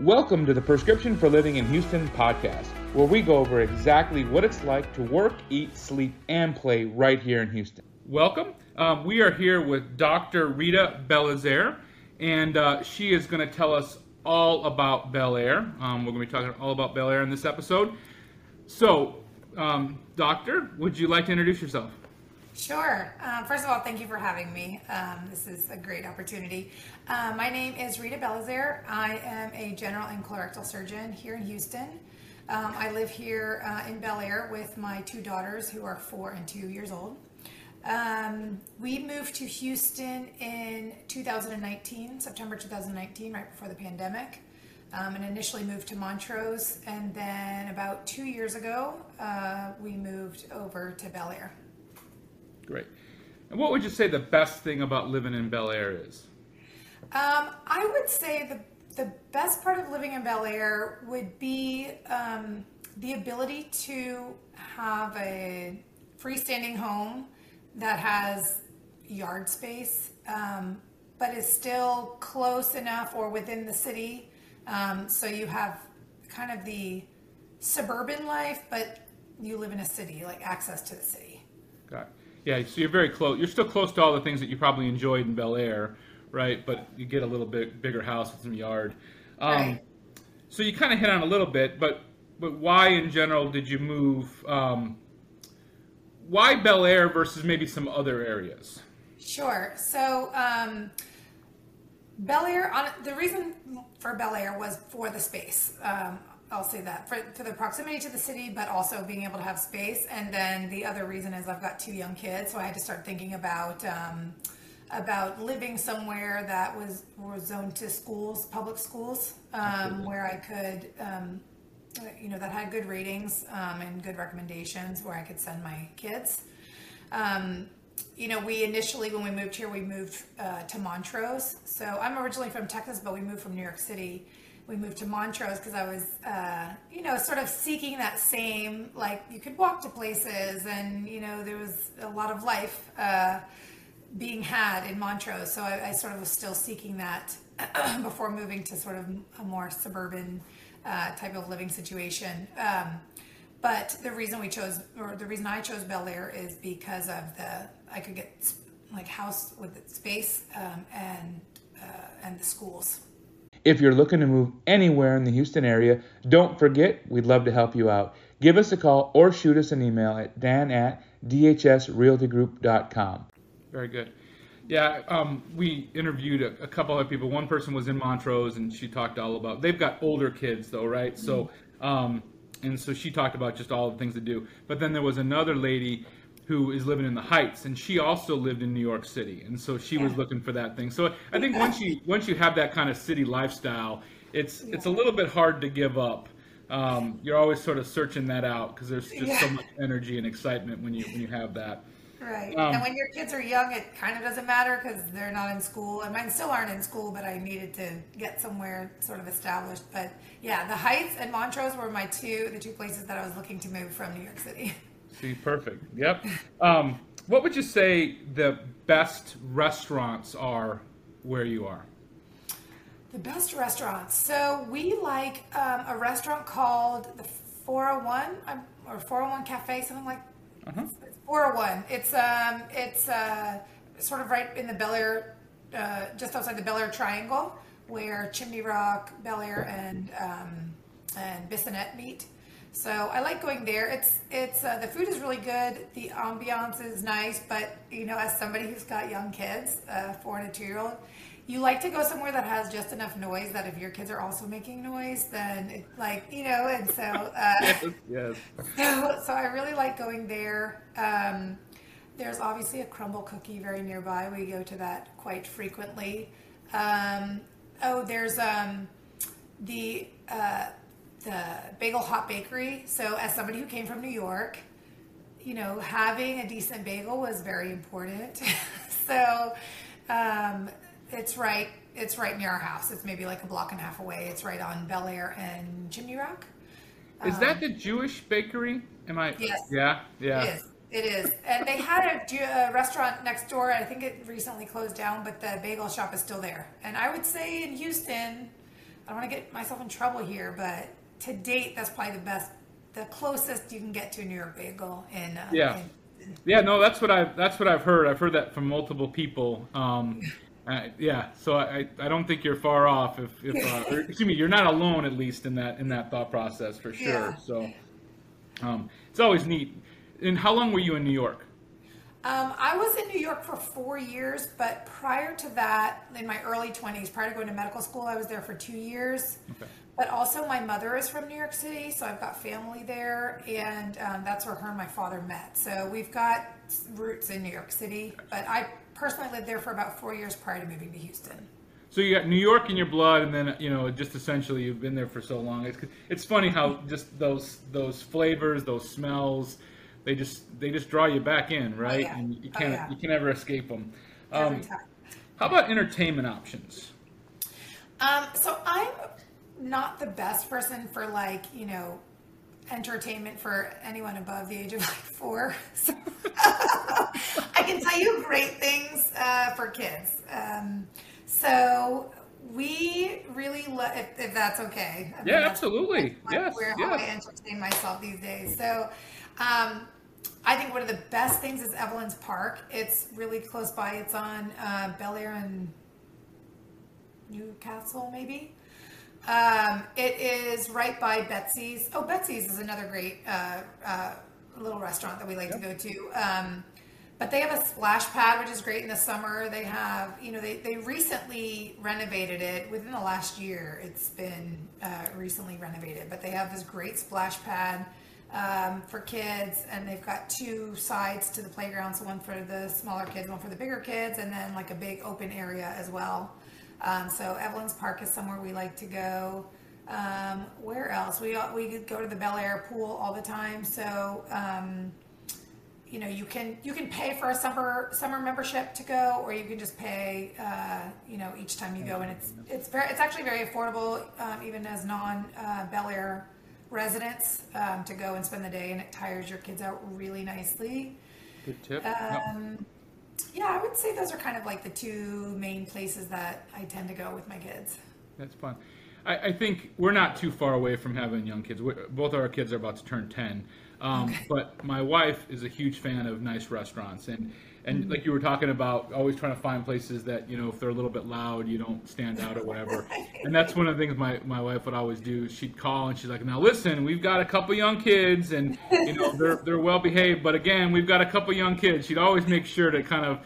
Welcome to the Prescription for Living in Houston podcast, where we go over exactly what it's like to work, eat, sleep, and play right here in Houston. Welcome. Um, we are here with Dr. Ritha Belizaire, and uh, she is going to tell us all about Bel Air. Um, we're going to be talking all about Bel Air in this episode. So, um, Doctor, would you like to introduce yourself? Sure. Um, first of all, thank you for having me. Um, this is a great opportunity. Uh, my name is Ritha Belizaire. I am a general and colorectal surgeon here in Houston. Um, I live here uh, in Bel Air with my two daughters who are four and two years old. Um, we moved to Houston in 2019, September 2019, right before the pandemic. Um, and initially moved to Montrose, and then about two years ago, uh, we moved over to Bel Air. Great. And what would you say the best thing about living in Bel Air is? Um, I would say the the best part of living in Bel Air would be um, the ability to have a freestanding home that has yard space, um, but is still close enough or within the city. Um, so you have kind of the suburban life, but you live in a city, like access to the city. Yeah, so you're very close. You're still close to all the things that you probably enjoyed in Bel Air, right? But you get a little bit bigger house with some yard. Um, Right. So you kind of hit on a little bit, but but why in general did you move? Um, why Bel Air versus maybe some other areas? Sure. So, um, Bel Air, on, the reason for Bel Air was for the space. Um, I'll say that for, for the proximity to the city, but also being able to have space. And then the other reason is I've got two young kids, so I had to start thinking about um, about living somewhere that was was zoned to schools, public schools, um, where I could, um, you know, that had good ratings um, and good recommendations, where I could send my kids. Um, you know, we initially, when we moved here, we moved uh, to Montrose. So I'm originally from Texas, but we moved from New York City. We moved to Montrose because I was, uh, you know, sort of seeking that same, like, you could walk to places and, you know, there was a lot of life uh, being had in Montrose. So I, I sort of was still seeking that before moving to sort of a more suburban uh, type of living situation. Um, but the reason we chose, or the reason I chose Bel Air is because of the I could get like house with space um, and uh, and the schools. If you're looking to move anywhere in the Houston area, don't forget we'd love to help you out. Give us a call or shoot us an email at dan at dhsrealtygroup.com. Very good. Yeah, um, we interviewed a, a couple of people. One person was in Montrose, and she talked all about. They've got older kids, though, right? So, um, and so she talked about just all the things to do. But then there was another lady who is living in the Heights, and she also lived in New York City, and so she was looking for that thing. So I think once you once you have that kind of city lifestyle, it's it's a little bit hard to give up. Um, you're always sort of searching that out because there's just so much energy and excitement when you when you have that. Right. Um, and when your kids are young, it kind of doesn't matter because they're not in school, and mine still aren't in school. But I needed to get somewhere sort of established. But yeah, the Heights and Montrose were my two the two places that I was looking to move from New York City. See, perfect. Yep. Um, what would you say the best restaurants are where you are? The best restaurants. So we like um, a restaurant called the 401 um, or 401 Cafe, something like. It's 401. It's um, it's uh, sort of right in the Bel Air, uh, just outside the Bel Air Triangle, where Chimney Rock, Bel Air, and um, and Bissonnet meet. So I like going there. It's it's uh, the food is really good. The ambiance is nice, but you know, as somebody who's got young kids, uh, four and a two year old, you like to go somewhere that has just enough noise that if your kids are also making noise, then it, like you know, and so. Uh, Yes. so, so I really like going there. Um, there's obviously a Crumbl cookie very nearby. We go to that quite frequently. Um, oh, there's um, the uh, the Bagel Hot Bakery. So, as somebody who came from New York, you know, having a decent bagel was very important. so, um, it's right. It's right near our house. It's maybe like a block and a half away. It's right on Bel Air and Chimney Rock. Is that the Jewish bakery? Am I? Um, Yes. Yeah. Yeah. It is. It is. And they had a, a restaurant next door. I think it recently closed down, but the bagel shop is still there. And I would say in Houston, I don't want to get myself in trouble here, but to date, that's probably the best, the closest you can get to a New York bagel in. Uh, yeah. in- Yeah, no, that's what I've that's what I've heard. I've heard that from multiple people. Um, uh, yeah, so I, I don't think you're far off. If, if uh, or, excuse me, you're not alone at least in that in that thought process for sure. Yeah. So um, it's always neat. And how long were you in New York? Um, I was in New York for four years, but prior to that, in my early 20s, prior to going to medical school, I was there for two years. Okay. But also, my mother is from New York City, so I've got family there, and um, that's where her and my father met. So we've got roots in New York City, but I personally lived there for about four years prior to moving to Houston. So you got New York in your blood, and then you know just essentially you've been there for so long. It's it's funny how just those those flavors, those smells, they just they just draw you back in, right? yeah. And you Oh, can't yeah. you can never escape them. Every Um, time. how about entertainment options? Um, so I'm not the best person for like, you know, entertainment for anyone above the age of like four. So I can tell you great things uh, for kids. Um, so we really, love if, if that's okay. I mean, Yeah, absolutely. Yes, Where how I yes. entertain myself these days. So. Um, I think one of the best things is Evelyn's Park. It's really close by. It's on uh, Bel Air and Newcastle, maybe. Um, it is right by Betsy's. Oh, Betsy's is another great uh, uh, little restaurant that we like to go to. Um, but they have a splash pad, which is great in the summer. They have, you know, they, they recently renovated it within the last year. It's been uh, recently renovated, but they have this great splash pad um, for kids, and they've got two sides to the playground. So one for the smaller kids, one for the bigger kids, and then like a big open area as well. Um, so Evelyn's Park is somewhere we like to go. Um, where else? We we go to the Bel Air pool all the time. So um, you know you can you can pay for a summer summer membership to go, or you can just pay uh, you know each time you go, and it's it's very it's actually very affordable um, even as non uh, Bel Air residents um, to go and spend the day, and it tires your kids out really nicely. Good tip. Um, yeah, I would say those are kind of like the two main places that I tend to go with my kids. That's fun. I, I think we're not too far away from having young kids. we both of our kids are about to turn 10. Um, But my wife is a huge fan of nice restaurants. And, and like you were talking about, always trying to find places that, you know, if they're a little bit loud, you don't stand out or whatever. and that's one of the things my, my wife would always do. She'd call and she's like, now listen, we've got a couple young kids and, you know, they're, they're well behaved. But again, we've got a couple young kids. She'd always make sure to kind of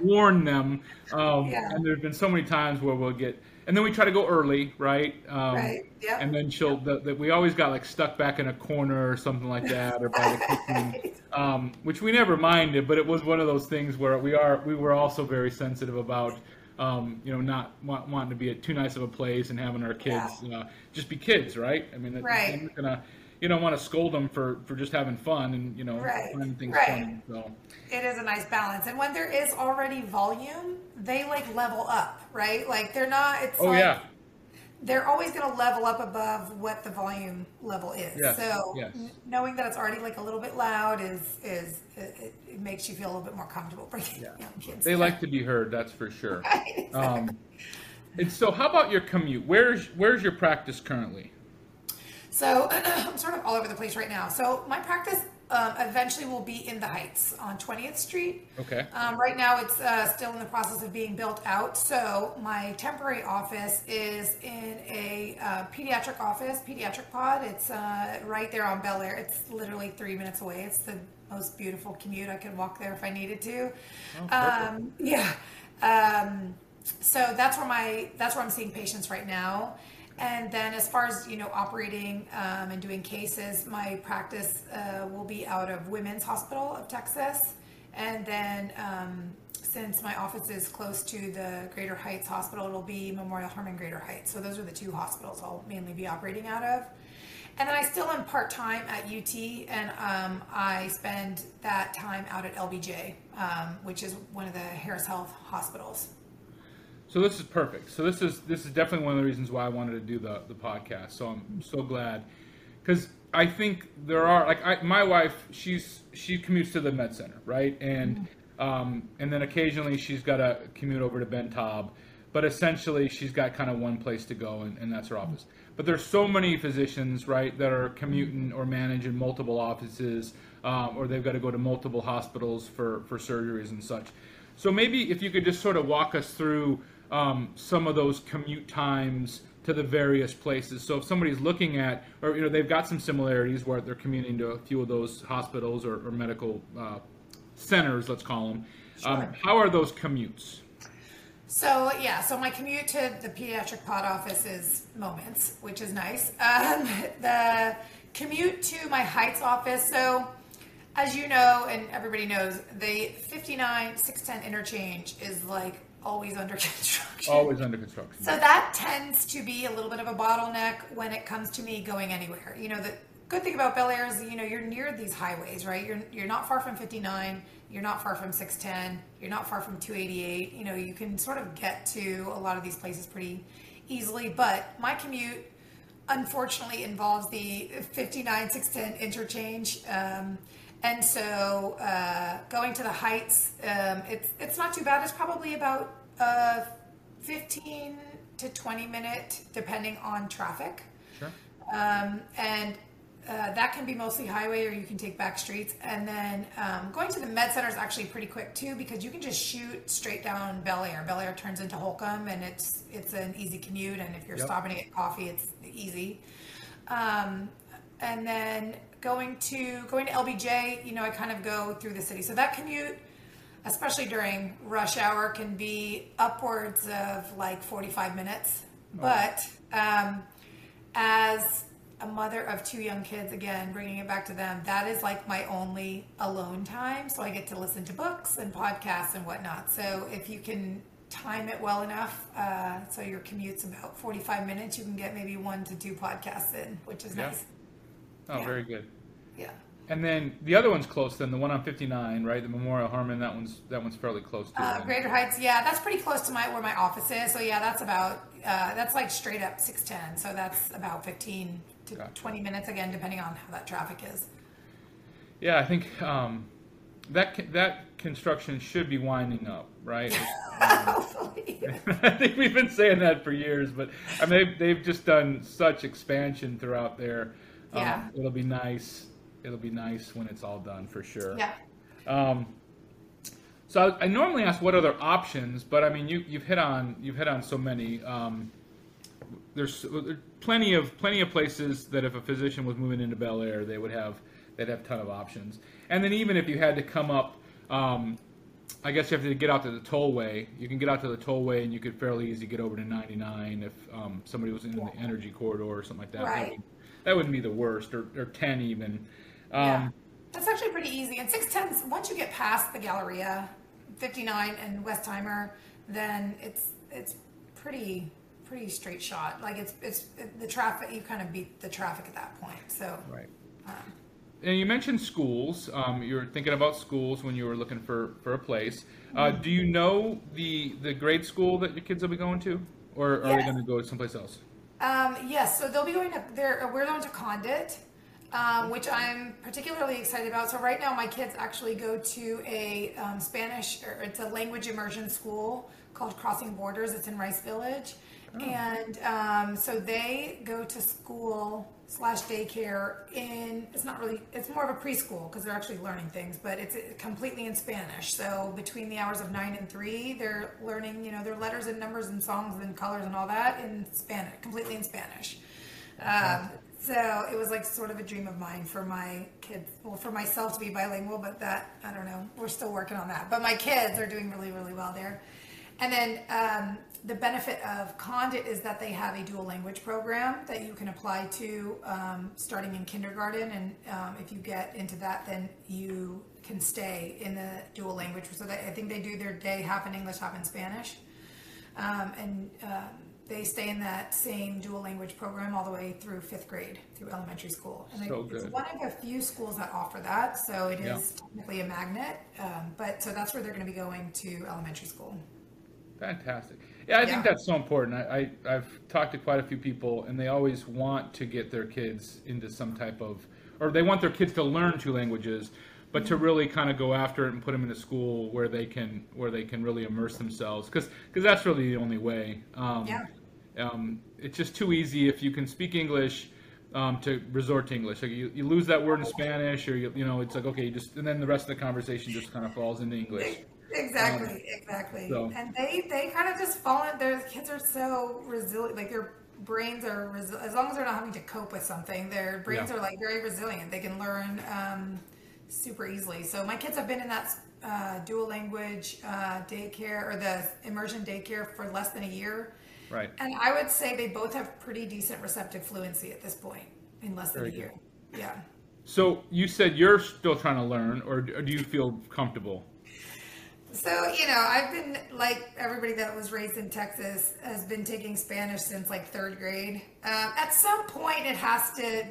warn them. Um, Yeah. And there's been so many times where we'll get, and then we try to go early, right? Um, Right, yep. And then she'll, the, the, we always got like stuck back in a corner or something like that, or by the kitchen, um, which we never minded, but it was one of those things where we are, we were also very sensitive about, um, you know, not want, wanting to be at too nice of a place and having our kids uh, just be kids, right? I mean, Right. gonna, you don't want to scold them for, for just having fun and you know Right, finding things right. funny. So It is a nice balance, and when there is already volume, they like level up, right? Like they're not. It's oh like, yeah, they're always going to level up above what the volume level is. Yes, so yes. knowing that it's already like a little bit loud is is it, it makes you feel a little bit more comfortable bringing Yeah. young kids. they like to be heard. That's for sure. Right, Um, and so, how about your commute? Where's where's your practice currently? So I'm sort of all over the place right now. So my practice um, eventually will be in the Heights on 20th Street. Okay. Um, right now, it's uh, still in the process of being built out. So my temporary office is in a uh, pediatric office, pediatric pod. It's uh, right there on Bel Air. It's literally three minutes away. It's the most beautiful commute. I could walk there if I needed to. perfect. um, yeah. Um, so that's where my that's where I'm seeing patients right now. And then, as far as you know, operating um, and doing cases, my practice uh, will be out of Women's Hospital of Texas. And then, um, since my office is close to the Greater Heights Hospital, it'll be Memorial Hermann Greater Heights. So those are the two hospitals I'll mainly be operating out of. And then I still am part time at UT, and um, I spend that time out at LBJ, um, which is one of the Harris Health hospitals. So this is perfect. So this is this is definitely one of the reasons why I wanted to do the the podcast. So I'm so glad because I think there are like I, my wife. She's she commutes to the med center, right? And um, and then occasionally she's got to commute over to Ben Taub. but essentially she's got kind of one place to go, and, and that's her office. But there's so many physicians, right, that are commuting or managing multiple offices, um, or they've got to go to multiple hospitals for, for surgeries and such. So maybe if you could just sort of walk us through um, some of those commute times to the various places. So if somebody's looking at, or you know, they've got some similarities where they're commuting to a few of those hospitals or, or medical uh, centers, let's call them. Um, how are those commutes? So yeah, so my commute to the pediatric pod office is moments, which is nice. Um, the commute to my Heights office, so as you know, and everybody knows, the 59 610 interchange is like always under construction. Always under construction. So that tends to be a little bit of a bottleneck when it comes to me going anywhere. You know, the good thing about Bel Air is, you know, you're near these highways, right? You're you're not far from 59, you're not far from 610, you're not far from 288. You know, you can sort of get to a lot of these places pretty easily, but my commute unfortunately involves the 59 610 interchange. Um, and so uh, going to the heights, um, it's it's not too bad. It's probably about uh, 15 to 20 minute, depending on traffic. Sure. Um, and uh, that can be mostly highway or you can take back streets. And then um, going to the med center is actually pretty quick too because you can just shoot straight down Bel Air. Bel Air turns into Holcombe and it's it's an easy commute. And if you're Yep. stopping to get coffee, it's easy. Um, and then going to going to LBJ, you know, I kind of go through the city. So that commute, especially during rush hour, can be upwards of like 45 minutes. But um, as a mother of two young kids, again, bringing it back to them, that is like my only alone time. So I get to listen to books and podcasts and whatnot. So if you can time it well enough, uh, so your commute's about 45 minutes, you can get maybe one to two podcasts in, which is Yeah. nice. Oh, Yeah. very good. Yeah. And then the other one's close. Then the one on 59, right? The Memorial Hermann. That one's that one's fairly close to. Uh. Greater Heights, yeah, that's pretty close to my where my office is. So yeah, that's about uh, that's like straight up 610. So that's about 15 to Gotcha. 20 minutes again, depending on how that traffic is. Yeah, I think um, that that construction should be winding up, right? Hopefully. I think we've been saying that for years, but I mean they've, they've just done such expansion throughout there. Um, Yeah. it'll be nice. It'll be nice when it's all done for sure. yeah. Um, so I, I normally ask what other options, but I mean you you've hit on you've hit on so many. Um, there's there plenty of plenty of places that if a physician was moving into Bel Air, they would have they'd have a ton of options. And then even if you had to come up, um, I guess you have to get out to the tollway. You can get out to the tollway, and you could fairly easy get over to 99 if um, somebody was in the energy corridor or something like that. Right. That wouldn't be the worst, or, or 10 even. Um, yeah. That's actually pretty easy. And 610s, once you get past the Galleria, 59 and Westheimer, then it's it's pretty pretty straight shot. Like it's it's the traffic. You kind of beat the traffic at that point. So Right. And you mentioned schools. Um, you were thinking about schools when you were looking for, for a place. Uh, do you know the the grade school that your kids will be going to, or are they going to go someplace else? Um, yes, so they'll be going to there. We're going to Condit, um, which I'm particularly excited about. So right now, my kids actually go to a um, Spanish or it's a language immersion school called Crossing Borders. It's in Rice Village, and um, so they go to school slash daycare in. It's not really. It's more of a preschool because they're actually learning things, but it's completely in Spanish. So between the hours of nine and three, they're learning. You know, their letters and numbers and songs and colors and all that in Spanish, completely in Spanish. Um, so it was like sort of a dream of mine for my kids, well, for myself to be bilingual, but that, I don't know, we're still working on that. But my kids are doing really, really well there. And then um, the benefit of Condit is that they have a dual language program that you can apply to um, starting in kindergarten. And um, if you get into that, then you can stay in the dual language. So they, I think they do their day half in English, half in Spanish um, and um, they stay in that same dual language program all the way through fifth grade through elementary school. And So it- it's one of a few schools that offer that, so it is Yeah. technically a magnet. Um, but so that's where they're going to be going to elementary school. Fantastic. Yeah, I think that's so important. I, I I've talked to quite a few people, and they always want to get their kids into some type of, or they want their kids to learn two languages, but to really kind of go after it and put them in a school where they can where they can really immerse themselves because because that's really the only way. Um, Yeah. um, it's just too easy if you can speak English um, to resort to English. Like you, you lose that word in Spanish, or you, you know, it's like okay, you just and then the rest of the conversation just kind of falls into English. Exactly, exactly. Um, so- And they they kind of just fall in. Their kids are so resilient. Like their brains are resi- as long as they're not having to cope with something, their brains Yeah. are like very resilient. They can learn um, super easily. So my kids have been in that uh, dual language uh, daycare or the immersion daycare for less than a year. Right. And I would say they both have pretty decent receptive fluency at this point in less than Very a year. Yeah. So you said you're still trying to learn, or do you feel comfortable? So, you know, I've been like everybody that was raised in Texas has been taking Spanish since like third grade. Um, at some point, it has to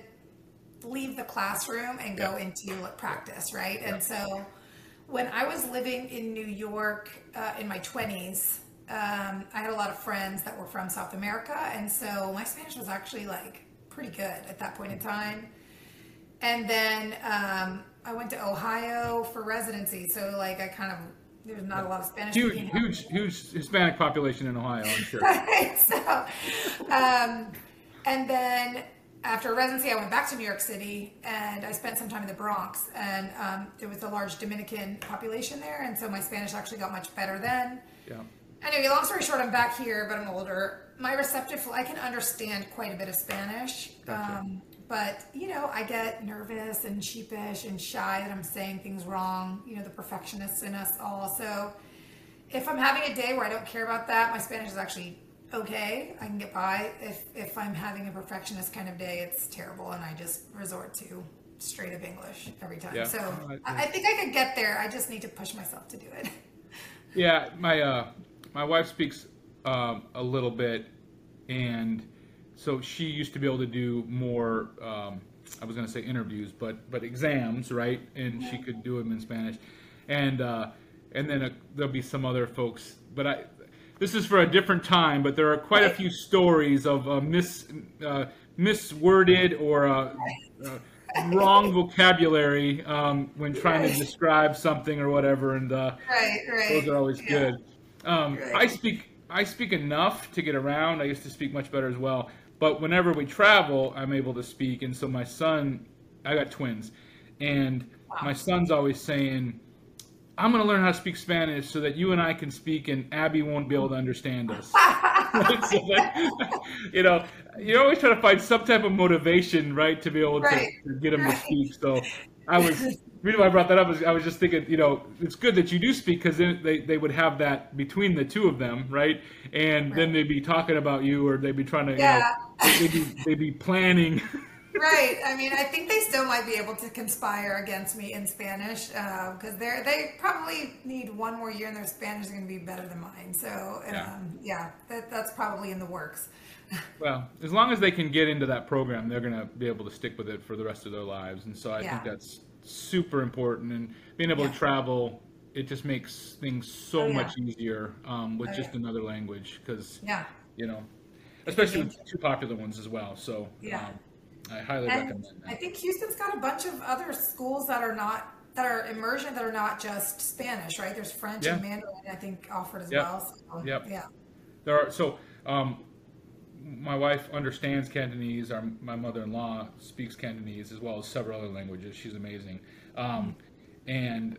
leave the classroom and go Yeah. into practice, right? And so when I was living in New York uh, in my 20s, um, I had a lot of friends that were from South America. And so my Spanish was actually like pretty good at that point in time. And then um, I went to Ohio for residency. So, like, I kind of, there's not a lot of Spanish. Huge, speaking huge, huge Hispanic population in Ohio, I'm sure. Right. So, um, and then after residency, I went back to New York City and I spent some time in the Bronx. And um, there was a large Dominican population there. And so my Spanish actually got much better then. Yeah. Anyway, long story short, I'm back here, but I'm older. My receptive, I can understand quite a bit of Spanish. Gotcha. Um, but, you know, I get nervous and sheepish and shy that I'm saying things wrong. You know, the perfectionists in us all. So if I'm having a day where I don't care about that, my Spanish is actually okay. I can get by. If, if I'm having a perfectionist kind of day, it's terrible and I just resort to straight up English every time. Yeah. So I think I could get there. I just need to push myself to do it. Yeah, my uh, my wife speaks um, a little bit, and so she used to be able to do more. Um, I was going to say interviews, but but exams, right? And she could do them in Spanish, and uh, and then uh there'll be some other folks. But I, this is for a different time. But there are quite a few stories of uh, mis uh, misworded or. Uh, uh, wrong vocabulary um, when trying to describe something or whatever and uh, right, right. those are always Yeah. good. Um, Right. I speak I speak enough to get around. I used to speak much better as well. But whenever we travel, I'm able to speak. And so my son, I got twins, and my son's always saying, "I'm going to learn how to speak Spanish so that you and I can speak, and Abby won't be able to understand us." So that- you know, you always try to find some type of motivation, right, to be able to, Right. to get him Right. to speak. So I was reason why I brought that up is I was just thinking, you know, it's good that you do speak because then they, they would have that between the two of them, right? And then they'd be talking about you, or they'd be trying to, you Yeah. know, they'd be, they'd be planning. right. I mean, I think they still might be able to conspire against me in Spanish because they're they probably need one more year and their Spanish is going to be better than mine. So Yeah. um, yeah, that, that's probably in the works. well, as long as they can get into that program, they're going to be able to stick with it for the rest of their lives. And so I Yeah. think that's super important. And being able Yeah. to travel, it just makes things so Oh, yeah. much easier um, with Oh, just yeah. another language because, Yeah. you know, especially with two popular ones as well. So Yeah. um, I highly And recommend I think Houston's got a bunch of other schools that are not that are immersion that are not just Spanish, right? There's French and Mandarin, I think, offered as Yep. well. So, Yep. Yeah. There are so um, my wife understands Cantonese. Our my mother-in-law speaks Cantonese as well as several other languages. She's amazing, um, and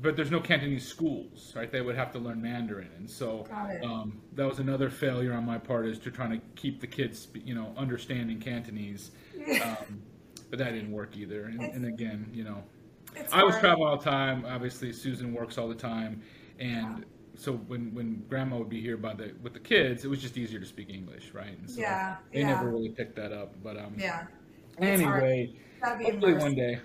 but there's no Cantonese schools, right? They would have to learn Mandarin, and so um, that was another failure on my part is to trying to keep the kids, you know, understanding Cantonese. Um, but that didn't work either. And, and again, you know, I was traveling all the time. Obviously, Susan works all the time, and so when when Grandma would be here by the with the kids, it was just easier to speak English, right? And so Yeah, they yeah. never really picked that up. But um, Yeah. Anyway, hopefully one day,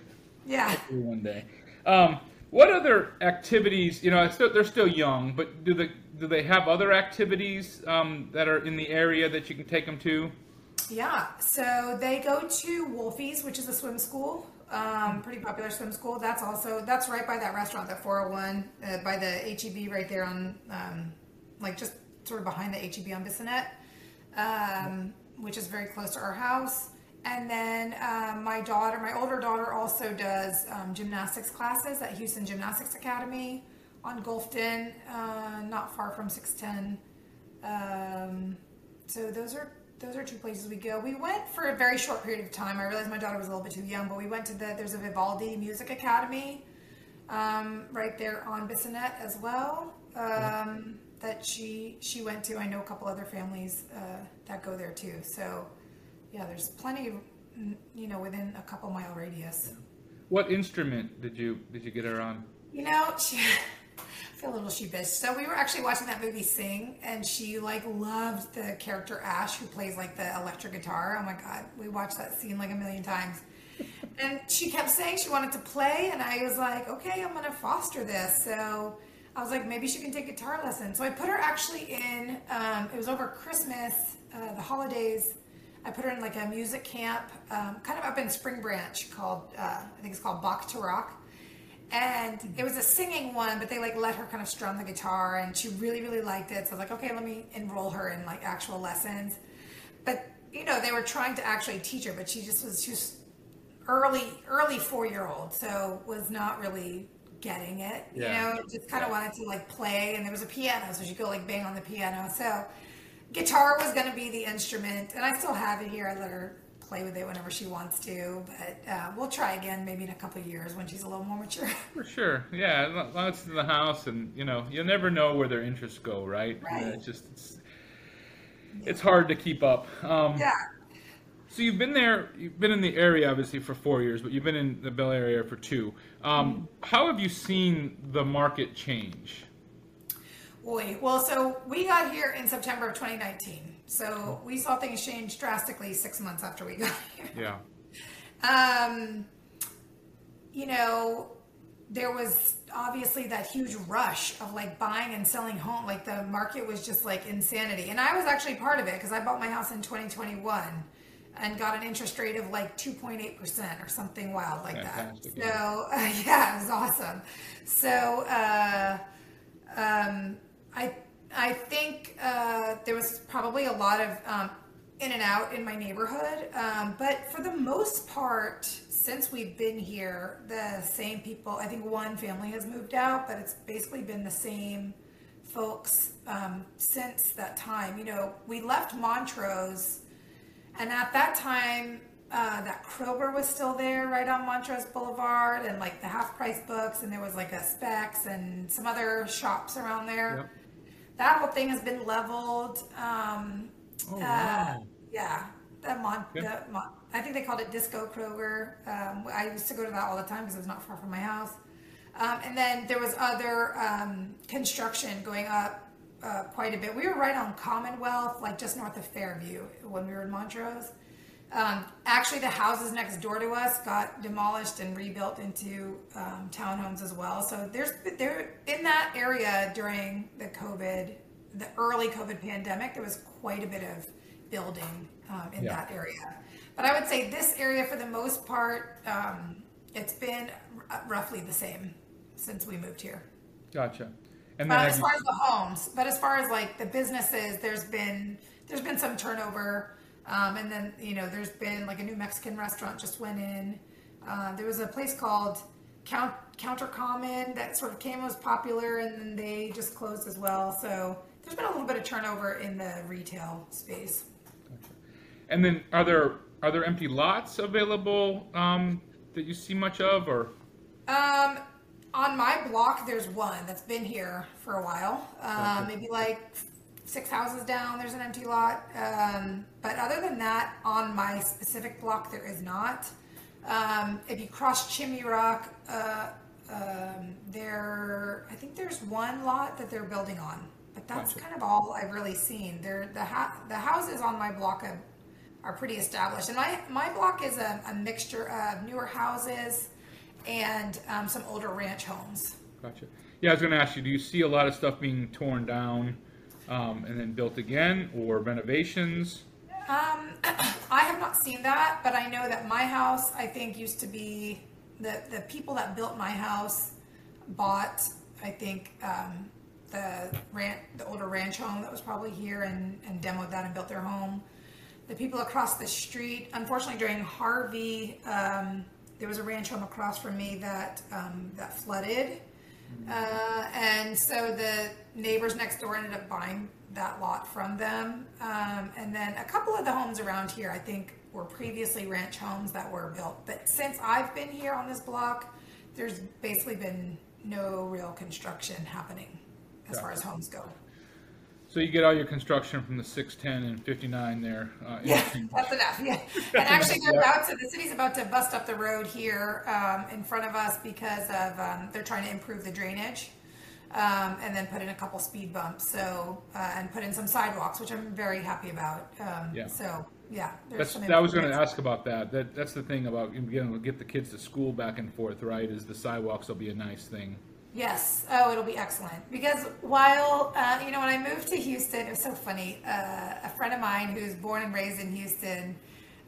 Yeah. hopefully one day. Um, what other activities? You know, still, they're still young, but do they do they have other activities um, that are in the area that you can take them to? Yeah, so they go to Wolfie's, which is a swim school, um, pretty popular swim school. That's also that's right by that restaurant, that 401, uh, by the HEB right there on, um, like just sort of behind the HEB on Bissonnet, um, which is very close to our house. and then um, my daughter, my older daughter, also does um, gymnastics classes at Houston Gymnastics Academy on Gulfton, uh, not far from 610. Um, so those are those are two places we go. We went for a very short period of time. I realized my daughter was a little bit too young, but we went to the there's a Vivaldi Music Academy um, right there on Bissonnet as well um, that she she went to. I know a couple other families uh, that go there too. So yeah, there's plenty, mm, you know, within a couple mile radius. What instrument did you did you get her on? You know, she, I feel a little sheepish. So we were actually watching that movie Sing, and she like loved the character Ash, who plays like the electric guitar. Oh my god, we watched that scene like a million times. And she kept saying she wanted to play, and I was like, okay, I'm gonna foster this. So I was like, maybe she can take guitar lessons. So I put her actually in. Um, it was over Christmas, uh, the holidays. I put her in like a music camp, um, kind of up in Spring Branch, called uh, I think it's called Bach to Rock and it was a singing one, but they like let her kind of strum the guitar, and she really really liked it. So I was like, okay, let me enroll her in like actual lessons. But you know, they were trying to actually teach her, but she just was just early early four year old, so was not really getting it. Yeah. You know, just kind of wanted to like play, and there was a piano, so she could like bang on the piano. So guitar was going to be the instrument, and I still have it here. I let her play with it whenever she wants to, but uh, we'll try again maybe in a couple of years when she's a little more mature. For sure, yeah. As long as it's in the house, and you know, you'll never know where their interests go, right? Right. Uh, it's just it's, it's hard to keep up. Um, yeah. So you've been there, you've been in the area obviously for four years, but you've been in the Bel Air area for two. Um, how have you seen the market change? Boy, well, so we got here in September of 2019. So we saw things change drastically six months after we got here. Yeah. Um, you know, there was obviously that huge rush of like buying and selling home. Like the market was just like insanity. And I was actually part of it because I bought my house in 2021 and got an interest rate of like 2.8% or something wild like Fantastic, that. So, uh, yeah, it was awesome. So, uh, um, I I think uh, there was probably a lot of um, in and out in my neighborhood, um, but for the most part, since we've been here, the same people. I think one family has moved out, but it's basically been the same folks um, since that time. You know, we left Montrose, and at that time. Uh, that Kroger was still there right on Montrose Boulevard and like the half price books and there was like a specs and some other shops around there Yep. That whole thing has been leveled. Um, Oh, uh, wow. yeah, that mon- Good. the mon- I think they called it Disco Kroger. Um, I used to go to that all the time because it was not far from my house. Um, and then there was other um, construction going up uh, quite a bit. We were right on Commonwealth, like just north of Fairview when we were in Montrose. Um, actually, the houses next door to us got demolished and rebuilt into um, townhomes as well. So there's there in that area during the COVID, the early COVID pandemic, there was quite a bit of building um, in Yeah. that area. But I would say this area, for the most part, um, it's been r- roughly the same since we moved here. Gotcha. And then as you- far as the homes, but as far as like the businesses, there's been there's been some turnover, um, and then you know there's been like a new Mexican restaurant just went in. Uh, there was a place called Count Counter Common that sort of came was popular, and then they just closed as well. So there's been a little bit of turnover in the retail space. and then are there are there empty lots available um, that you see much of, or Um, on my block, there's one that's been here for a while. Um, maybe like six houses down, there's an empty lot. Um, but other than that, on my specific block, there is not. Um, if you cross Chimney Rock, uh, um, there, I think there's one lot that they're building on. But that's Gotcha. kind of all I've really seen. There, the ha- the houses on my block are, are pretty established, and my my block is a, a mixture of newer houses and um, some older ranch homes. gotcha? Yeah, I was going to ask you. Do you see a lot of stuff being torn down um, and then built again, or renovations? Um, I have not seen that, but I know that my house, I think, used to be the the people that built my house bought, I think, um, the ran the older ranch home that was probably here and and demoed that and built their home. the people across the street. Unfortunately, during Harvey, um, there was a ranch home across from me that um, that flooded, uh, and so the neighbors next door ended up buying that lot from them. Um, and then a couple of the homes around here, I think, were previously ranch homes that were built. But since I've been here on this block, there's basically been no real construction happening as far as homes go. So you get all your construction from the 610 and 59 there. Uh, yeah, that's enough. Yeah, and actually, they're about to. The city's about to bust up the road here um, in front of us because of um, they're trying to improve the drainage. Um, and then put in a couple speed bumps. So uh, and put in some sidewalks, which I'm very happy about. Um, yeah. So yeah, that's, I was going to ask about that. That that's the thing about you know, get the kids to school back and forth, right? Is the sidewalks will be a nice thing. Yes. Oh, it'll be excellent. Because while, uh, you know, when I moved to Houston, it was so funny. Uh, a friend of mine who's born and raised in Houston,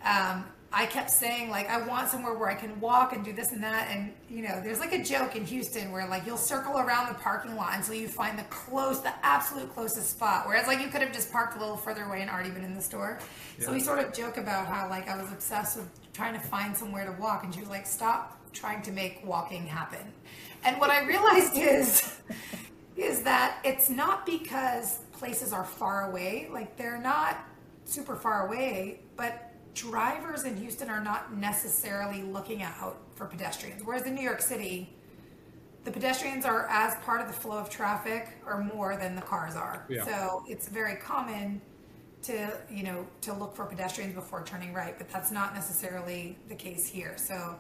um, I kept saying, like, I want somewhere where I can walk and do this and that. And, you know, there's like a joke in Houston where, like, you'll circle around the parking lot until you find the close, the absolute closest spot. Whereas, like, you could have just parked a little further away and already been in the store. Yeah. So we sort of joke about how, like, I was obsessed with trying to find somewhere to walk. And she was like, stop trying to make walking happen. And what I realized is is that it's not because places are far away, like they're not super far away, but drivers in Houston are not necessarily looking out for pedestrians. Whereas in New York City, the pedestrians are as part of the flow of traffic or more than the cars are. Yeah. So it's very common to, you know, to look for pedestrians before turning right, but that's not necessarily the case here. So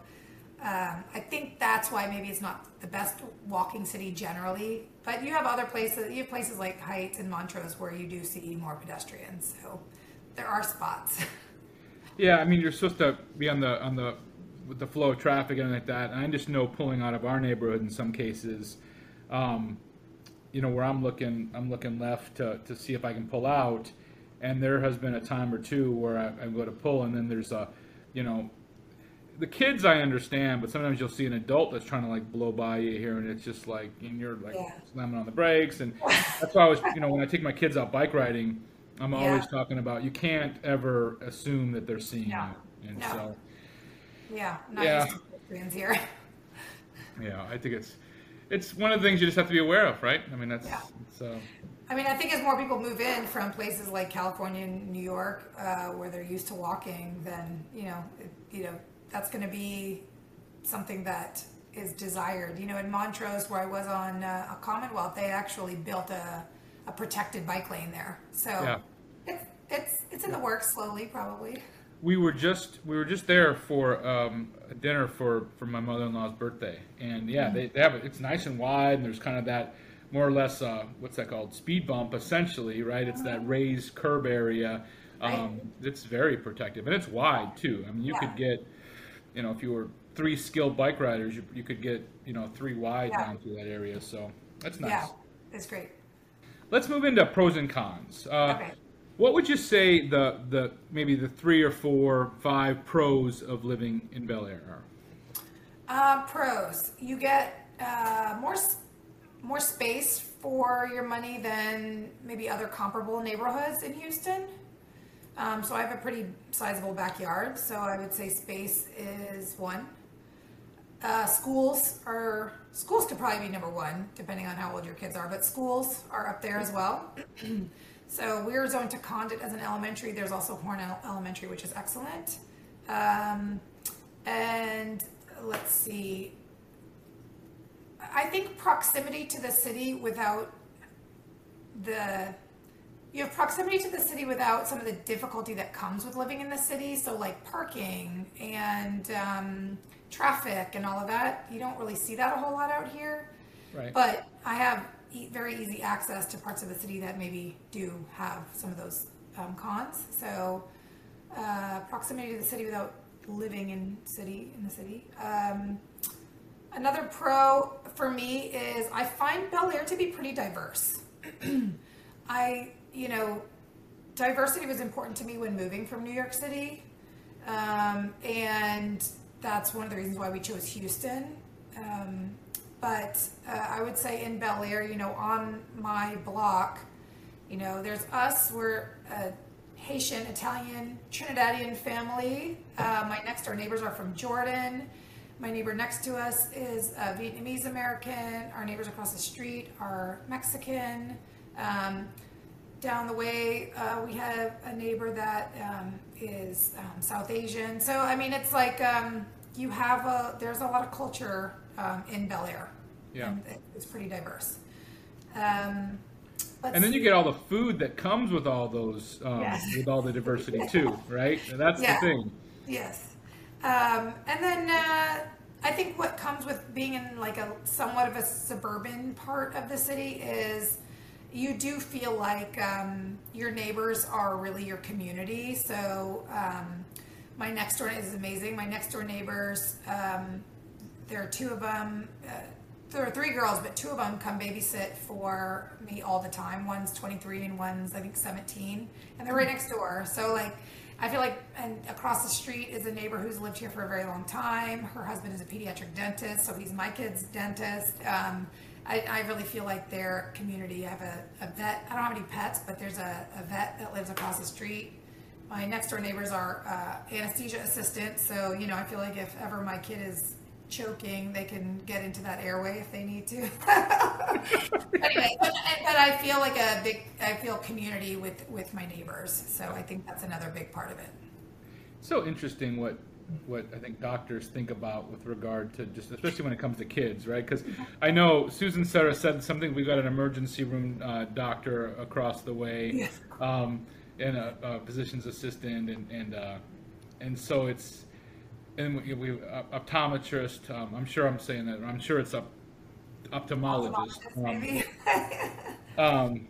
um, I think that's why maybe it's not the best walking city generally, but you have other places. You have places like Heights and Montrose where you do see more pedestrians. So there are spots. Yeah, I mean you're supposed to be on the on the with the flow of traffic and like that. And I just know pulling out of our neighborhood in some cases, um, you know, where I'm looking, I'm looking left to, to see if I can pull out, and there has been a time or two where I, I go to pull, and then there's a, you know, the kids I understand, but sometimes you'll see an adult that's trying to like blow by you here, and it's just like and you're like yeah. slamming on the brakes, and that's why I was, you know, when I take my kids out bike riding, I'm yeah. always talking about you can't ever assume that they're seeing no. you, and no. so yeah, not yeah, here. yeah, I think it's it's one of the things you just have to be aware of, right? I mean, that's yeah. so. I mean, I think as more people move in from places like California and New York, uh, where they're used to walking, then you know, it, you know, that's going to be something that is desired. You know, in Montrose, where I was on uh, a Commonwealth, they actually built a, a protected bike lane there. So yeah. it's it's it's in the works slowly, probably. We were just we were just there for um, a dinner for, for my mother in law's birthday, and yeah, mm-hmm. they, they have it. It's nice and wide, and there's kind of that more or less uh, what's that called speed bump essentially, right? It's that uh-huh. raised curb area. Um, right. It's very protective, and it's wide too. I mean, you yeah. could get you know, if you were three skilled bike riders, you, you could get, you know, three wide yeah. down through that area. So that's nice. Yeah, it's great. Let's move into pros and cons. Uh, okay. What would you say the, the maybe the three or four, five pros of living in Bel Air are? Uh, pros: you get uh, more more space for your money than maybe other comparable neighborhoods in Houston. Um, so I have a pretty sizable backyard, so I would say space is one. Uh, schools are schools could probably be number one, depending on how old your kids are, but schools are up there as well. so we're zoned to Condit as an elementary. There's also Horn Elementary, which is excellent. Um, and let's see. I think proximity to the city without the you have proximity to the city without some of the difficulty that comes with living in the city. So, like parking and um, traffic and all of that, you don't really see that a whole lot out here. Right. But I have e- very easy access to parts of the city that maybe do have some of those um, cons. So, uh, proximity to the city without living in city in the city. Um, another pro for me is I find Bel Air to be pretty diverse. I you know, diversity was important to me when moving from New York City. Um, and that's one of the reasons why we chose Houston. Um, but uh, I would say in Bel Air, you know, on my block, you know, there's us, we're a Haitian, Italian, Trinidadian family. Uh, my next door neighbors are from Jordan. My neighbor next to us is a Vietnamese American. Our neighbors across the street are Mexican. Um, down the way, uh, we have a neighbor that um, is um, South Asian. So I mean, it's like um, you have a there's a lot of culture um, in Bel Air. Yeah. And it's pretty diverse. Um, And then you get all the food that comes with all those, um, Yes. with all the diversity too, right? And that's Yeah. the thing. Yes. Um, and then uh, I think what comes with being in like a somewhat of a suburban part of the city is you do feel like um, your neighbors are really your community. So um, my next door is amazing. My next door neighbors, um, there are two of them. Uh, there are three girls, but two of them come babysit for me all the time. One's 23 and one's I think 17, and they're right next door. So like, I feel like, and across the street is a neighbor who's lived here for a very long time. Her husband is a pediatric dentist, so he's my kid's dentist. Um, I, I really feel like their community. I have a, a vet. I don't have any pets, but there's a, a vet that lives across the street. My next door neighbors are uh, anesthesia assistants, so you know I feel like if ever my kid is choking, they can get into that airway if they need to. anyway, but, but I feel like a big, I feel community with with my neighbors, so I think that's another big part of it. So interesting what what I think doctors think about with regard to just especially when it comes to kids, right? Because I know Susan Sarah said something. We've got an emergency room uh, doctor across the way, Yeah. um, and a, a physician's assistant, and and uh, and so it's and we, we uh, optometrist. Um, I'm sure I'm saying that. I'm sure it's up ophthalmologist. Um, um,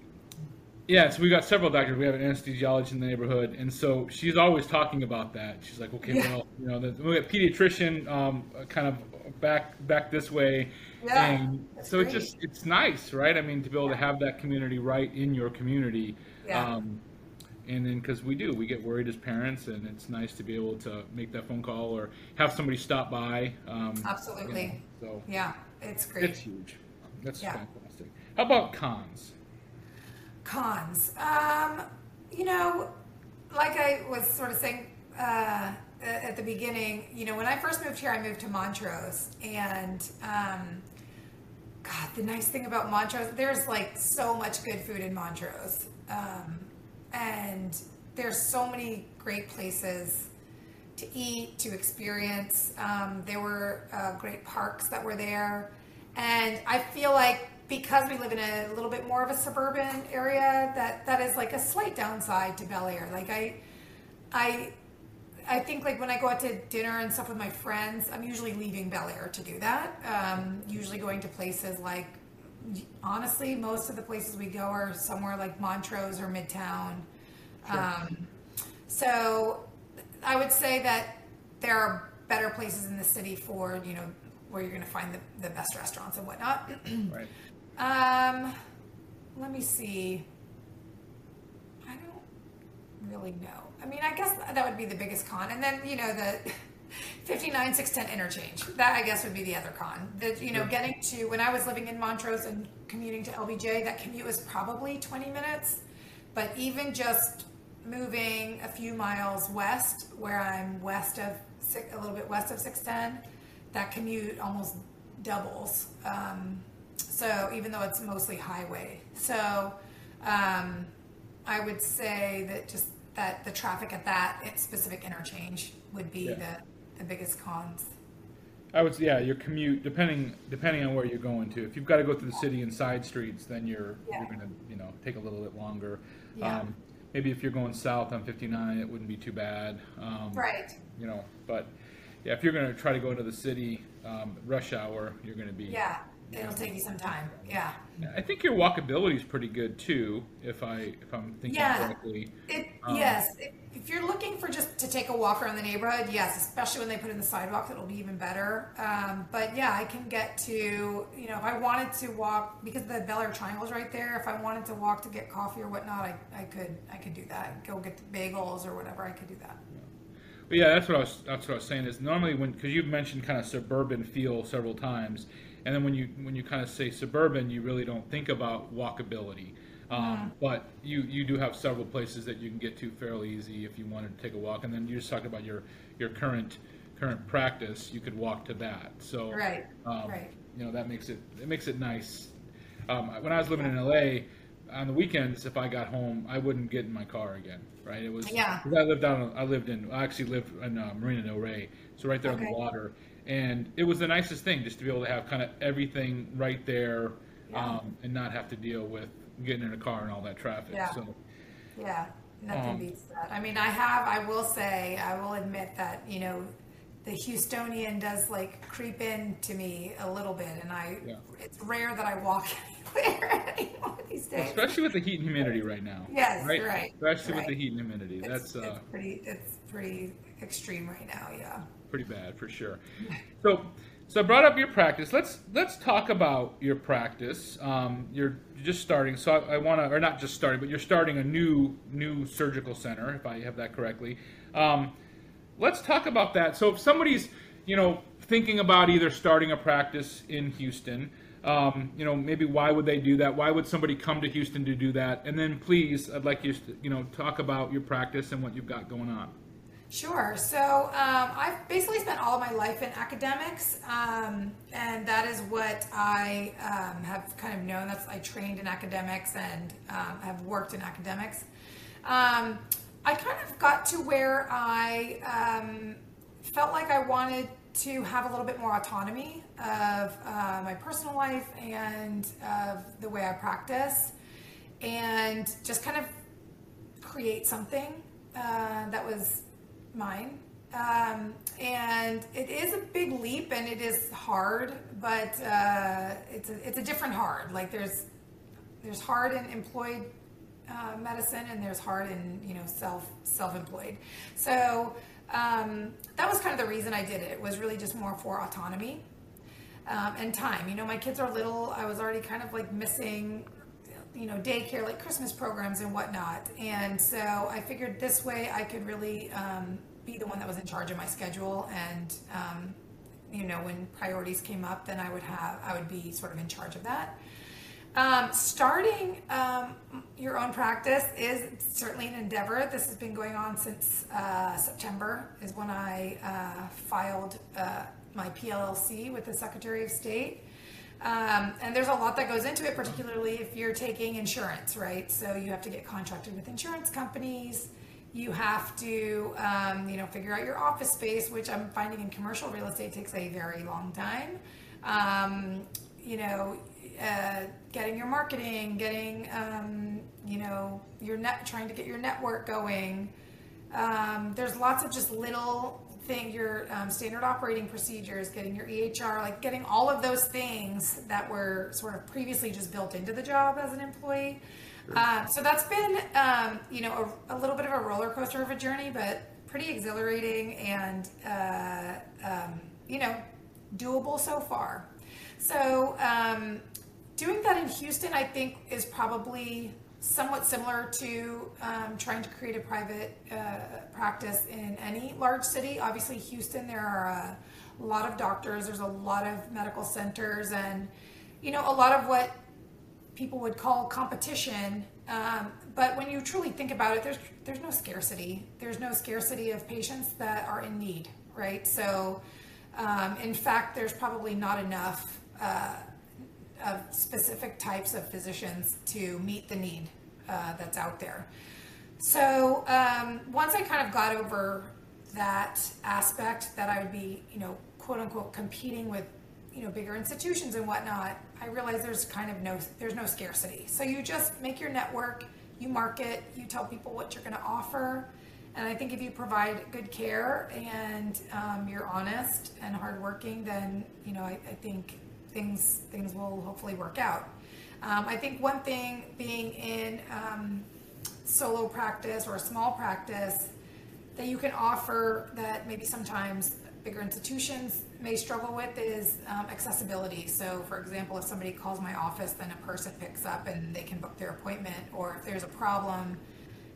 yeah, so we got several doctors. We have an anesthesiologist in the neighborhood, and so she's always talking about that. She's like, okay, Yeah. well, you know, the, we got pediatrician, um, kind of back back this way, Yeah, and so it's great. just it's nice, right? I mean, to be able to have that community right in your community. Yeah. Um, and then because we do, we get worried as parents, and it's nice to be able to make that phone call or have somebody stop by. Um, Absolutely. you know, so yeah, it's great. it's huge. That's Yeah. fantastic. How about cons? Cons. Um, you know, like I was sort of saying uh, at the beginning, you know, when I first moved here, I moved to Montrose, and um, God, the nice thing about Montrose, there's like so much good food in Montrose, um, and there's so many great places to eat, to experience. Um, there were uh, great parks that were there, and I feel like because we live in a little bit more of a suburban area, that that is like a slight downside to Bel Air. Like I, I, I think like when I go out to dinner and stuff with my friends, I'm usually leaving Bel Air to do that. Um, usually going to places like, honestly, most of the places we go are somewhere like Montrose or Midtown. Um, so I would say that there are better places in the city for, you know, where you're going to find the, the best restaurants and whatnot. Right. Um, let me see. I don't really know. I mean, I guess that would be the biggest con. And then, you know, the 59 610 interchange. That, I guess, would be the other con. The, you know, getting to, when I was living in Montrose and commuting to LBJ, that commute was probably 20 minutes. But even just moving a few miles west, where I'm west of, a little bit west of 610, that commute almost doubles. Um, so even though it's mostly highway, so um, I would say that just that the traffic at that specific interchange would be Yeah. the, the biggest cons. I would, say yeah, your commute depending depending on where you're going to. If you've got to go through the city and side streets, then you're Yeah. you're gonna you know take a little bit longer. Yeah. Um, maybe if you're going south on 59, it wouldn't be too bad. Um, Right. You know, but yeah, if you're gonna try to go into the city um, rush hour, you're gonna be. Yeah, it'll take you some time. Yeah. I think your walkability is pretty good too, if I if I'm thinking Yeah. correctly. It, Um, yes, if, if you're looking for just to take a walk around the neighborhood, yes, especially when they put in the sidewalks, it'll be even better. Um, but yeah, I can get to, you know, if I wanted to walk because the Bel Air Triangle's right there. If I wanted to walk to get coffee or whatnot, I, I could I could do that. Go get the bagels or whatever. I could do that. But yeah, that's what I was. That's what I was saying. Is normally when because you've mentioned kind of suburban feel several times, and then when you when you kind of say suburban, you really don't think about walkability. Um, But you, you do have several places that you can get to fairly easy if you wanted to take a walk. And then you just talked about your, your current, current practice, you could walk to that. So, Right, um, right. you know, that makes it, it makes it nice. Um, when I was living in LA, on the weekends, if I got home, I wouldn't get in my car again, right? It was, Yeah. I lived down, I lived in, I actually lived in uh, Marina Del Rey, so right there on the water. And it was the nicest thing just to be able to have kind of everything right there Yeah. um, and not have to deal with getting in a car and all that traffic. Yeah. So, Yeah, nothing Um, beats that. I mean, I have, I will say, I will admit that, you know, the Houstonian does like creep in to me a little bit, and I, Yeah. it's rare that I walk anywhere anymore these days. especially with the heat and humidity right now. Yes, right. right, Especially with the heat and humidity. It's, That's uh, it's pretty, it's pretty extreme right now, yeah. Pretty bad for sure. So, so I brought up your practice. Let's let's talk about your practice. Um, you're just starting, so I, I want to, or not just starting, but you're starting a new new surgical center, if I have that correctly. Um, let's talk about that. So, if somebody's you know thinking about either starting a practice in Houston. Um, you know, maybe why would they do that? Why would somebody come to Houston to do that? And then, please, I'd like you to, you know, talk about your practice and what you've got going on. Sure. So um, I've basically spent all my life in academics, um, and that is what I um, have kind of known. That's I trained in academics and um, have worked in academics. Um, I kind of got to where I um, felt like I wanted to have a little bit more autonomy of uh, my personal life and of the way I practice, and just kind of create something uh, that was mine. Um, and it is a big leap and it is hard, but uh, it's a, it's a different hard. Like there's there's hard in employed uh, medicine and there's hard in you know self self employed. So um, that was kind of the reason I did it. It was really just more for autonomy um, and time. You know, my kids are little. I was already kind of like missing, you know, daycare, like Christmas programs and whatnot. And so I figured this way I could really um, be the one that was in charge of my schedule. And, um, you know, when priorities came up, then I would have, I would be sort of in charge of that. Um, starting um, your own practice is certainly an endeavor. This has been going on since uh, September, is when I uh, filed uh, my PLLC with the Secretary of State. Um, and there's a lot that goes into it, particularly if you're taking insurance, right? So you have to get contracted with insurance companies. You have to, um, you know, figure out your office space, which I'm finding in commercial real estate takes a very long time. Um, you know, uh, getting your marketing, getting, um, you know, your net, trying to get your network going. Um, there's lots of just little thing, your um, standard operating procedures, getting your EHR, like getting all of those things that were sort of previously just built into the job as an employee. Um, so that's been, um, you know, a, a little bit of a roller coaster of a journey, but pretty exhilarating and, uh, um, you know, doable so far. So um, doing that in Houston, I think, is probably somewhat similar to um, trying to create a private uh, practice in any large city. Obviously, Houston, there are a lot of doctors, there's a lot of medical centers, and you know, a lot of what people would call competition. Um, but when you truly think about it, there's there's no scarcity. There's no scarcity of patients that are in need, right? So, um, in fact, there's probably not enough uh, of specific types of physicians to meet the need uh, that's out there. So um, once I kind of got over that aspect that I would be, you know, quote unquote, competing with, you know, bigger institutions and whatnot, I realized there's kind of no, there's no scarcity. So you just make your network, you market, you tell people what you're going to offer. And I think if you provide good care and um, you're honest and hardworking, then you know I, I think things things will hopefully work out. Um, I think one thing being in um, solo practice or a small practice that you can offer that maybe sometimes bigger institutions may struggle with is um, accessibility. So, for example, if somebody calls my office, then a person picks up and they can book their appointment, or if there's a problem,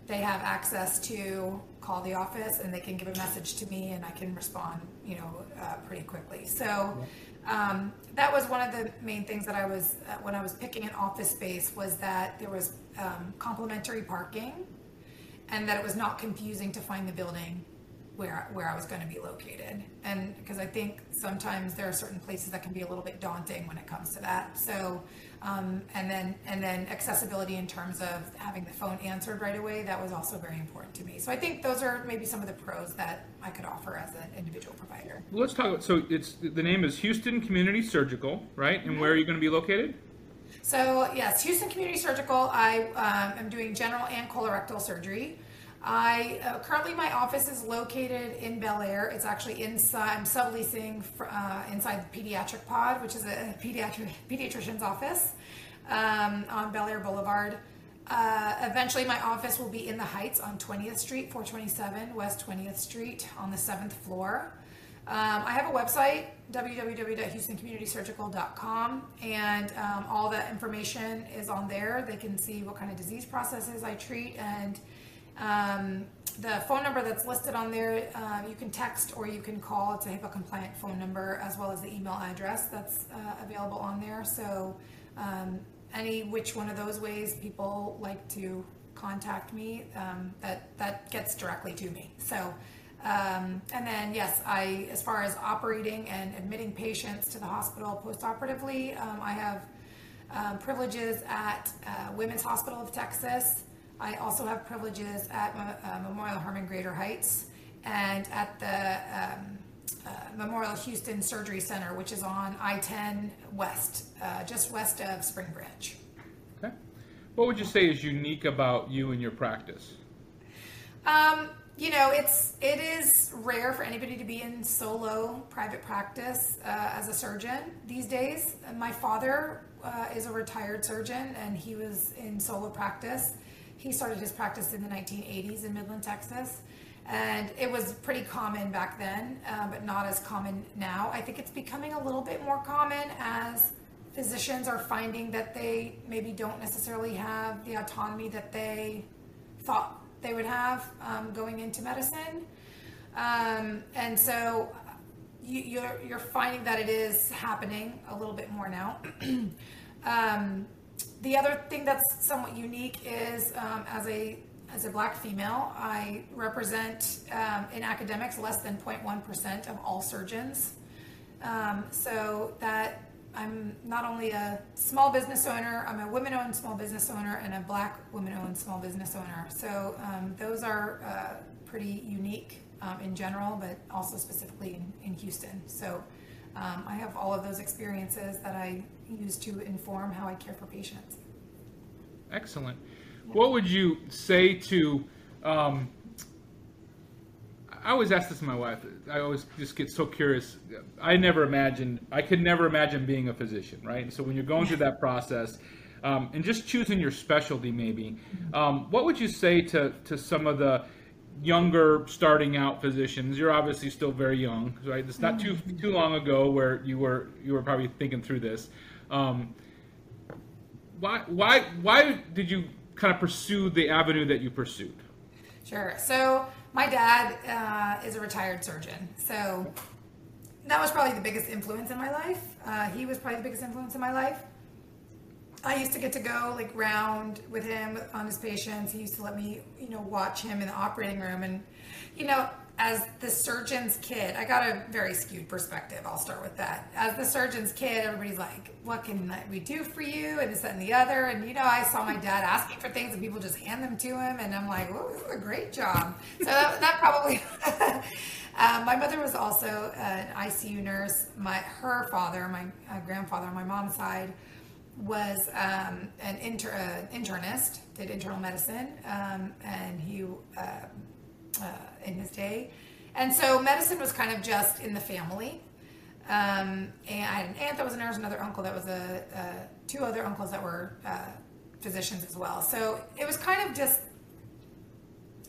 they have access to call the office and they can give a message to me and I can respond, you know, uh, pretty quickly. So um, that was one of the main things that I was uh, when I was picking an office space was that there was um, complimentary parking and that it was not confusing to find the building where where I was going to be located. And because I think sometimes there are certain places that can be a little bit daunting when it comes to that. So um, and then and then accessibility in terms of having the phone answered right away that was also very important to me. So I think those are maybe some of the pros that I could offer as an individual provider. Well, let's talk. About, so it's the name is Houston Community Surgical, right? And where are you going to be located? So yes, Houston Community Surgical. I um, am doing general and colorectal surgery. I uh, currently my office is located in Bel Air. It's actually inside. I'm subleasing for, uh, inside the pediatric pod, which is a pediatric pediatrician's office um, on Bel Air Boulevard. Uh, eventually, my office will be in the Heights on 20th Street, 427 West 20th Street, on the seventh floor. Um, I have a website, www.houstoncommunitysurgical.com, and um, all the information is on there. They can see what kind of disease processes I treat and um, the phone number that's listed on there, uh, you can text or you can call. It's a HIPAA compliant phone number as well as the email address that's uh, available on there. So, um, any which one of those ways people like to contact me, um, that that gets directly to me. So, um, and then yes, I as far as operating and admitting patients to the hospital post-operatively, um, I have um, privileges at uh, Women's Hospital of Texas. I also have privileges at uh, Memorial Hermann Greater Heights and at the um, uh, Memorial Houston Surgery Center, which is on I 10 West, uh, just west of Spring Branch. Okay. What would you say is unique about you and your practice? Um, you know, it's it is rare for anybody to be in solo private practice uh, as a surgeon these days. My father uh, is a retired surgeon, and he was in solo practice he started his practice in the 1980s in Midland, Texas. And it was pretty common back then, uh, but not as common now. I think it's becoming a little bit more common as physicians are finding that they maybe don't necessarily have the autonomy that they thought they would have um, going into medicine. Um, and so you, are you're, you're finding that it is happening a little bit more now. um, the other thing that's somewhat unique is um, as a as a black female, I represent um, in academics less than 0.1% of all surgeons. Um, so that I'm not only a small business owner, I'm a women owned small business owner and a black women owned small business owner. So um, those are uh, pretty unique um, in general, but also specifically in, in Houston. So um, I have all of those experiences that I use to inform how I care for patients. Excellent. What would you say to? Um, I always ask this to my wife. I always just get so curious. I never imagined. I could never imagine being a physician, right? And so when you're going through that process, um, and just choosing your specialty, maybe, um, what would you say to to some of the younger starting out physicians you're obviously still very young right it's not too too long ago where you were you were probably thinking through this um, why why why did you kind of pursue the avenue that you pursued? Sure. So my dad uh, is a retired surgeon. So that was probably the biggest influence in my life. Uh, he was probably the biggest influence in my life. I used to get to go like round with him on his patients. He used to let me, you know, watch him in the operating room. And, you know, as the surgeon's kid, I got a very skewed perspective. I'll start with that. As the surgeon's kid, everybody's like, what can we do for you? And this, that, and the other. And, you know, I saw my dad asking for things and people just hand them to him. And I'm like, oh, this is a great job. So that, that probably. um, my mother was also an ICU nurse. My Her father, my uh, grandfather on my mom's side, was um, an inter, uh, internist, did internal medicine, um, and he uh, uh, in his day, and so medicine was kind of just in the family. Um, and I had an aunt that was a nurse, another uncle that was a, two other uncles that were uh, physicians as well. So it was kind of just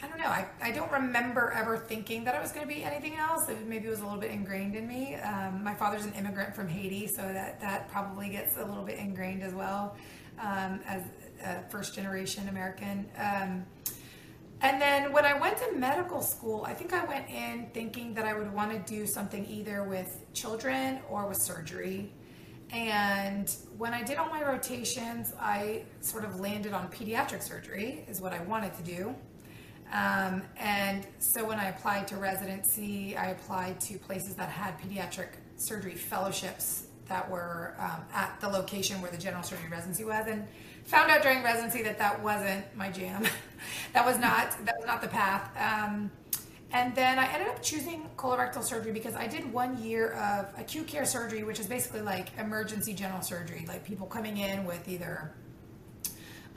I don't know. I, I don't remember ever thinking that it was going to be anything else. It maybe it was a little bit ingrained in me. Um, my father's an immigrant from Haiti, so that, that probably gets a little bit ingrained as well um, as a first generation American. And then when I went to medical school, I think I went in thinking that I would want to do something either with children or with surgery. And when I did all my rotations, I sort of landed on pediatric surgery, is what I wanted to do. Um, and so when I applied to residency, I applied to places that had pediatric surgery fellowships that were um, at the location where the general surgery residency was, and found out during residency that that wasn't my jam. that was not that was not the path. Um, and then I ended up choosing colorectal surgery because I did one year of acute care surgery, which is basically like emergency general surgery, like people coming in with either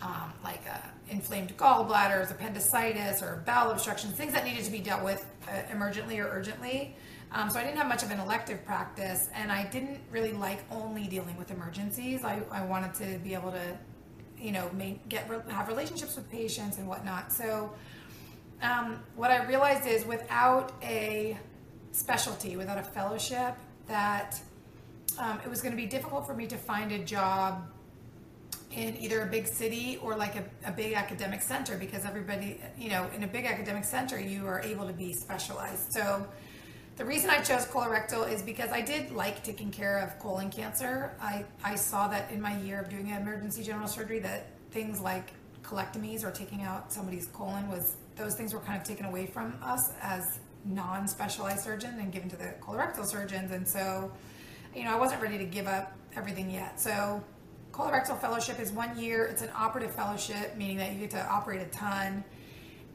um, like inflamed gallbladders, appendicitis, or bowel obstructions, things that needed to be dealt with uh, emergently or urgently. Um, so I didn't have much of an elective practice, and I didn't really like only dealing with emergencies. I, I wanted to be able to, you know, get have relationships with patients and whatnot. So um, what I realized is without a specialty, without a fellowship, that um, it was going to be difficult for me to find a job in either a big city or like a, a, big academic center because everybody, you know, in a big academic center, you are able to be specialized. So the reason I chose colorectal is because I did like taking care of colon cancer. I, I saw that in my year of doing emergency general surgery that things like colectomies or taking out somebody's colon was those things were kind of taken away from us as non-specialized surgeon and given to the colorectal surgeons. And so you know i wasn't ready to give up everything yet. So colorectal fellowship is one year. It's an operative fellowship meaning that you get to operate a ton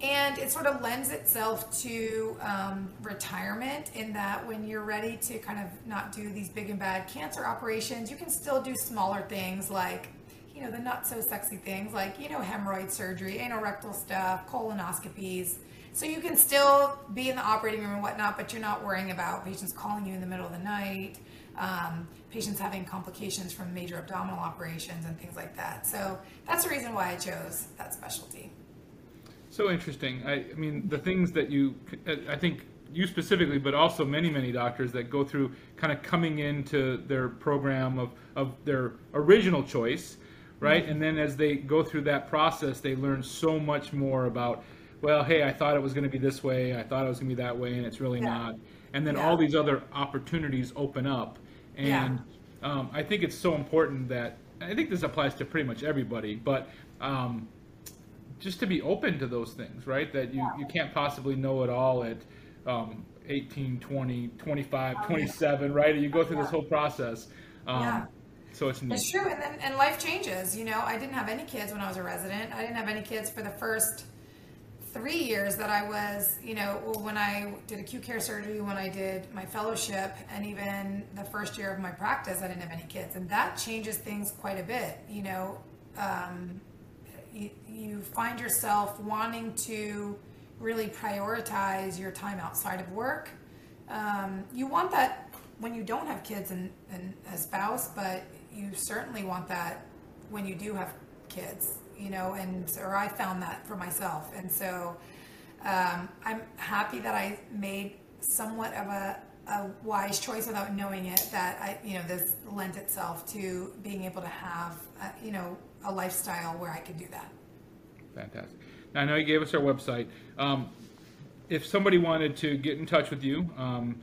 and it sort of lends itself to um, retirement in that when you're ready to kind of not do these big and bad cancer operations you can still do smaller things like you know, the not so sexy things like, you know, hemorrhoid surgery, anorectal stuff, colonoscopies. So you can still be in the operating room and whatnot, but you're not worrying about patients calling you in the middle of the night, um, patients having complications from major abdominal operations and things like that. So that's the reason why I chose that specialty. So interesting. I, I mean, the things that you, I think you specifically, but also many, many doctors that go through kind of coming into their program of, of their original choice right? Mm-hmm. And then as they go through that process, they learn so much more about, well, hey, I thought it was going to be this way, I thought it was going to be that way, and it's really yeah. not. And then yeah. all these other opportunities open up. And yeah. um, I think it's so important that I think this applies to pretty much everybody, but um, just to be open to those things, right? That you, you can't possibly know it all at um, 18, 20, 25, 27, right? You go through this whole process. Um, so it's neat. It's true, and then and life changes. You know, I didn't have any kids when I was a resident. I didn't have any kids for the first three years that I was, you know, when I did acute care surgery, when I did my fellowship, and even the first year of my practice, I didn't have any kids, and that changes things quite a bit. You know, um, you, you find yourself wanting to really prioritize your time outside of work. Um, you want that when you don't have kids and, and a spouse, but you certainly want that when you do have kids, you know, and or I found that for myself, and so um, I'm happy that I made somewhat of a, a wise choice without knowing it. That I, you know, this lent itself to being able to have, a, you know, a lifestyle where I could do that. Fantastic. Now I know you gave us our website. Um, if somebody wanted to get in touch with you, um,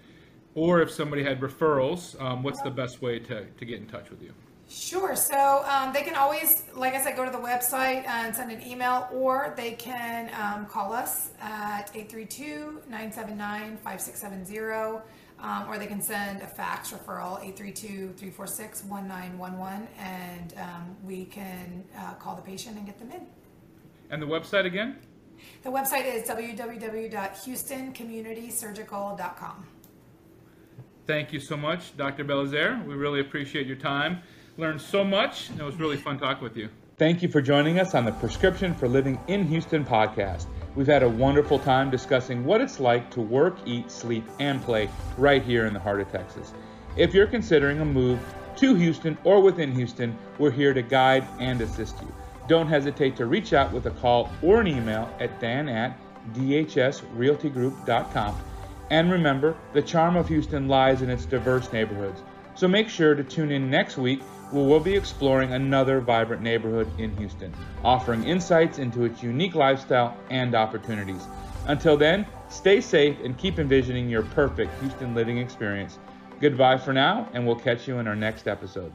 or if somebody had referrals, um, what's the best way to, to get in touch with you? Sure. So um, they can always, like I said, go to the website and send an email, or they can um, call us at 832 979 5670. Um, or they can send a fax referral 832-346-1911 and um, we can uh, call the patient and get them in and the website again the website is www.houstoncommunitysurgical.com thank you so much dr belizaire we really appreciate your time Learned so much. It was really fun talking with you. Thank you for joining us on the Prescription for Living in Houston podcast. We've had a wonderful time discussing what it's like to work, eat, sleep, and play right here in the heart of Texas. If you're considering a move to Houston or within Houston, we're here to guide and assist you. Don't hesitate to reach out with a call or an email at dan at dhsrealtygroup.com. And remember, the charm of Houston lies in its diverse neighborhoods. So make sure to tune in next week where we'll be exploring another vibrant neighborhood in Houston, offering insights into its unique lifestyle and opportunities. Until then, stay safe and keep envisioning your perfect Houston living experience. Goodbye for now, and we'll catch you in our next episode.